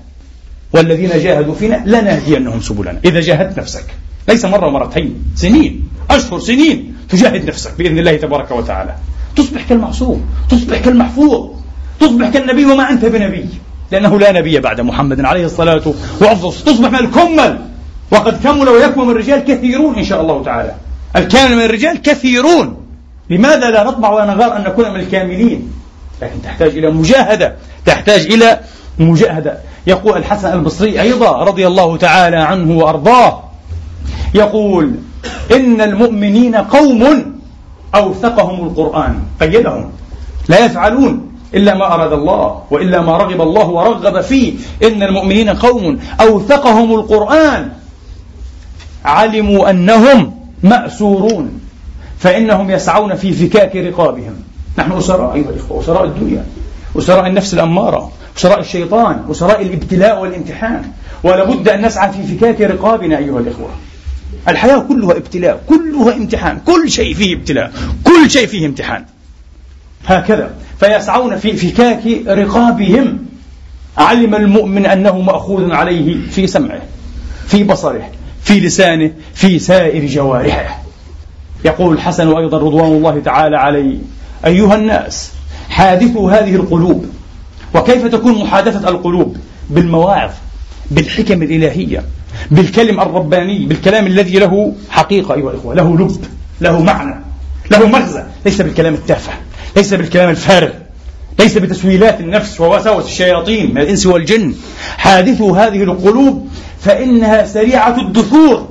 والذين جاهدوا فينا لنهدينهم سبلنا. إذا جاهدت نفسك ليس مرة ومرتين سنين أشهر سنين تجاهد نفسك بإذن الله تبارك وتعالى. تصبح كالمعصوم تصبح كالمحفوظ تصبح كالنبي وما أنت بنبي. لأنه لا نبي بعد محمد عليه الصلاة وأفضل تصبح من الكمل. وقد كمل ويكمل الرجال كثيرون إن شاء الله تعالى. الكامل من الرجال كثيرون. لماذا لا نطمع ونغار أن نكون من الكاملين؟ لكن تحتاج إلى مجاهدة تحتاج إلى مجاهدة. يقول الحسن البصري أيضا رضي الله تعالى عنه وأرضاه. يقول إن المؤمنين قوم أوثقهم القرآن قيدهم. لا يفعلون إلا ما أراد الله وإلا ما رغب الله ورغب فيه. إن المؤمنين قوم أوثقهم القرآن. علموا أنهم مأسورون فإنهم يسعون في فكاك رقابهم. نحن أسراء أيها الإخوة أسراء الدنيا أسراء النفس الأمارة. أسراء الشيطان أسراء الابتلاء والامتحان ولابد أن نسعى في فكاك رقابنا أيها الإخوة. الحياة كلها ابتلاء كلها امتحان كل شيء فيه ابتلاء كل شيء فيه امتحان. هكذا فيسعون في فكاك رقابهم. علم المؤمن أنه مأخوذ عليه في سمعه في بصره في لسانه في سائر جوارحه. يقول الحسن أيضا رضوان الله تعالى عليه أيها الناس حادثوا هذه القلوب. وكيف تكون محادثة القلوب بالمواعظ بالحكم الإلهية بالكلم الرباني بالكلام الذي له حقيقة أيها الإخوة له لب له معنى له مغزى ليس بالكلام التافه ليس بالكلام الفارغ ليس بتسويلات النفس ووساوس الشياطين من الإنس والجن. حادثوا هذه القلوب فإنها سريعة الدثور.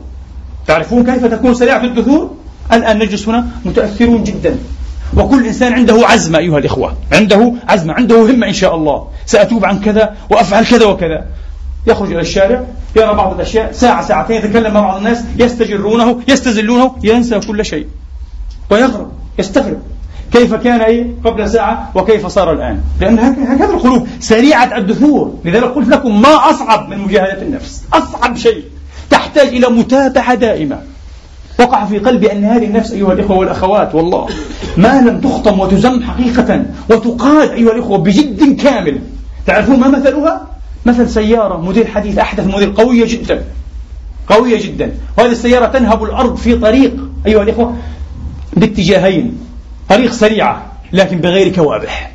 تعرفون كيف تكون سريعة الدثور؟ الآن نجلس هنا متأثرون جدا. وكل إنسان عنده عزمة أيها الإخوة. عنده عزمة عنده همة إن شاء الله. سأتوب عن كذا وأفعل كذا وكذا. يخرج إلى الشارع يرى بعض الأشياء ساعة ساعتين يتكلم مع بعض الناس يستجرونه يستزلونه ينسى كل شيء. ويغرب يستغرب. كيف كان إيه؟ قبل ساعة وكيف صار الآن؟ لأن هكذا القلوب سريعة الدثور لذلك قلت لكم ما أصعب من مجاهدة النفس. أصعب شيء. تحتاج إلى متابعة دائمة. وقع في قلبي أن هذه النفس أيها الإخوة والأخوات والله. ما لم تخطم وتزم حقيقة وتقاد أيها الإخوة بجد كامل. تعرفون ما مثلها؟ مثل سيارة موديل حديث أحدث موديل قوية جدا. قوية جدا. وهذه السيارة تنهب الأرض في طريق أيها الإخوة باتجاهين. طريق سريعة لكن بغير كوابح.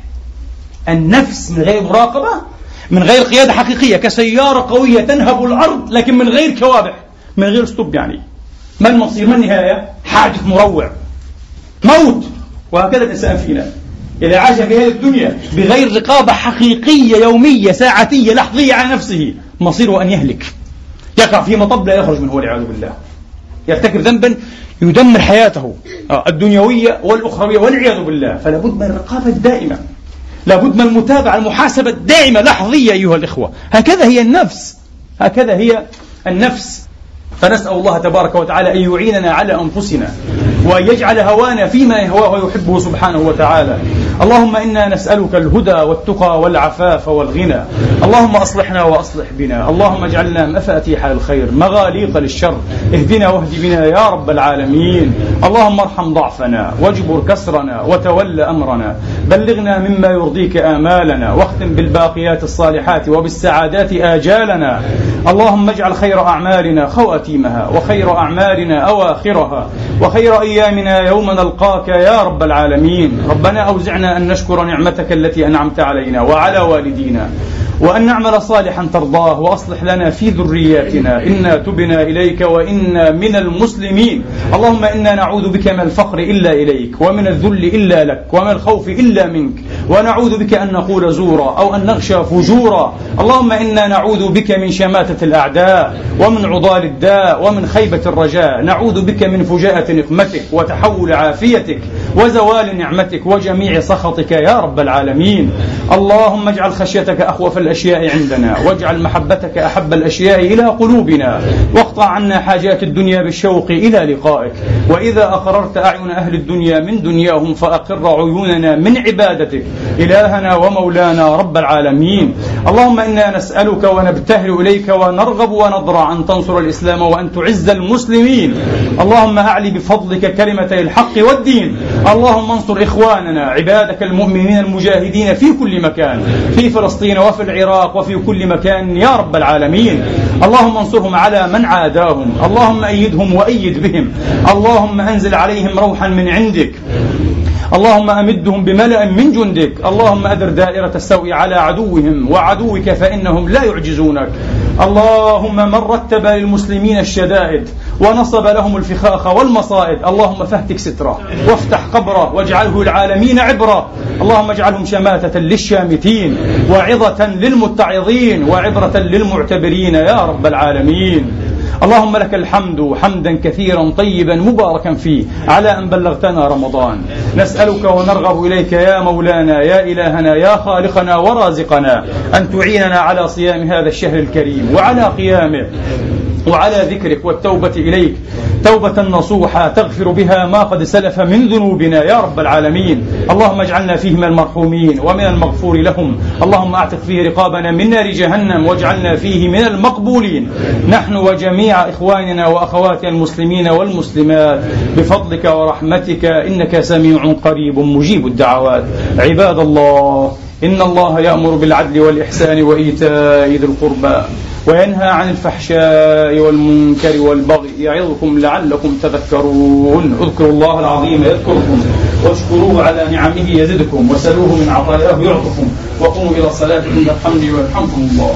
النفس من غير مراقبة من غير قيادة حقيقية. كسيارة قوية تنهب الأرض لكن من غير كوابح. من غير ستوب يعني. ما المصير؟ ما النهاية؟ حادث مروع. موت. وهكذا الإنسان فينا. إذا عاش في هذه الدنيا بغير رقابة حقيقية يومية ساعتية لحظية على نفسه. مصيره أن يهلك. يقع في مطب لا يخرج منه والعياذ بالله. يرتكب ذنبا يدمر حياته. آه، الدنيوية والأخروية والعياذ بالله. فلا بد من الرقابة الدائمة. لابد من المتابعة المحاسبة الدائمة. لحظية أيها الإخوة. هكذا هي النفس. هكذا هي النفس. فنسأل الله تبارك وتعالى أن يعيننا على أنفسنا. وأن يجعل هوانا فيما يهواه ويحبه سبحانه وتعالى. اللهم إنا نسألك الهدى والتقى والعفاف والغنى. اللهم أصلحنا وأصلح بنا. اللهم اجعلنا مفاتيح للخير مغاليق للشر. اهدنا واهد بنا يا رب العالمين. اللهم ارحم ضعفنا واجبر كسرنا وتول أمرنا. بلغنا مما يرضيك آمالنا. واختم بالباقيات الصالحات وبالسعادات آجالنا. اللهم اجعل خير أعمالنا خواتيمها وخير أعمالنا أواخرها. وخير أيامنا يوم نلقاك يا رب العالمين. ربنا أوزعنا أن نشكر نعمتك التي أنعمت علينا وعلى والدينا وأن نعمل صالحا ترضاه وأصلح لنا في ذرياتنا. إنا تبنا إليك وإنا من المسلمين. اللهم إنا نعوذ بك من الفقر إلا إليك ومن الذل إلا لك ومن الخوف إلا منك. ونعوذ بك أن نقول زورا أو أن نغشى فجورا. اللهم إنا نعوذ بك من شماتة الأعداء ومن عضال الداء ومن خيبة الرجاء. نعوذ بك من فجاءة نقمتك وتحول عافيتك. وزوال نعمتك وجميع سخطك يا رب العالمين. اللهم اجعل خشيتك أخوف الأشياء عندنا واجعل محبتك أحب الأشياء إلى قلوبنا واقطع عنا حاجات الدنيا بالشوق إلى لقائك. وإذا أقررت أعين أهل الدنيا من دنياهم فأقر عيوننا من عبادتك. إلهنا ومولانا رب العالمين. اللهم إنا نسألك ونبتهل إليك ونرغب ونضرع أن تنصر الإسلام وأن تعز المسلمين. اللهم أعلي بفضلك كلمتي الحق والدين. اللهم انصر إخواننا عبادك المؤمنين المجاهدين في كل مكان في فلسطين وفي العراق وفي كل مكان يا رب العالمين. اللهم انصرهم على من عاداهم اللهم أيدهم وأيد بهم اللهم أنزل عليهم روحا من عندك اللهم أمدهم بملأ من جندك اللهم أدر دائرة السوء على عدوهم وعدوك فإنهم لا يعجزونك. اللهم من رتب للمسلمين الشدائد ونصب لهم الفخاخ والمصائب. اللهم فاهتك سترة وافتح قبره واجعله العالمين عبرة. اللهم اجعلهم شماتة للشامتين وعظة للمتعظين وعبرة للمعتبرين يا رب العالمين. اللهم لك الحمد حمدا كثيرا طيبا مباركا فيه على أن بلغتنا رمضان. نسألك ونرغب إليك يا مولانا يا إلهنا يا خالقنا ورازقنا أن تعيننا على صيام هذا الشهر الكريم وعلى قيامه. وعلى ذكرك والتوبة إليك. توبة نصوحة تغفر بها ما قد سلف من ذنوبنا يا رب العالمين. اللهم اجعلنا فيه من المرحومين ومن المغفور لهم. اللهم أعتق فيه رقابنا من نار جهنم واجعلنا فيه من المقبولين. نحن وجميع إخواننا وأخواتنا المسلمين والمسلمات بفضلك ورحمتك إنك سميع قريب مجيب الدعوات. عباد الله إن الله يأمر بالعدل والإحسان وإيتاء ذي القربى. وينهى عن الفحشاء والمنكر والبغي يعظكم لعلكم تذكرون. اذكروا الله العظيم يذكركم واشكروه على نعمه يزدكم وسلوه من عطاياه يعطكم. وقوموا إلى صلاتكم الحمد والحمد الله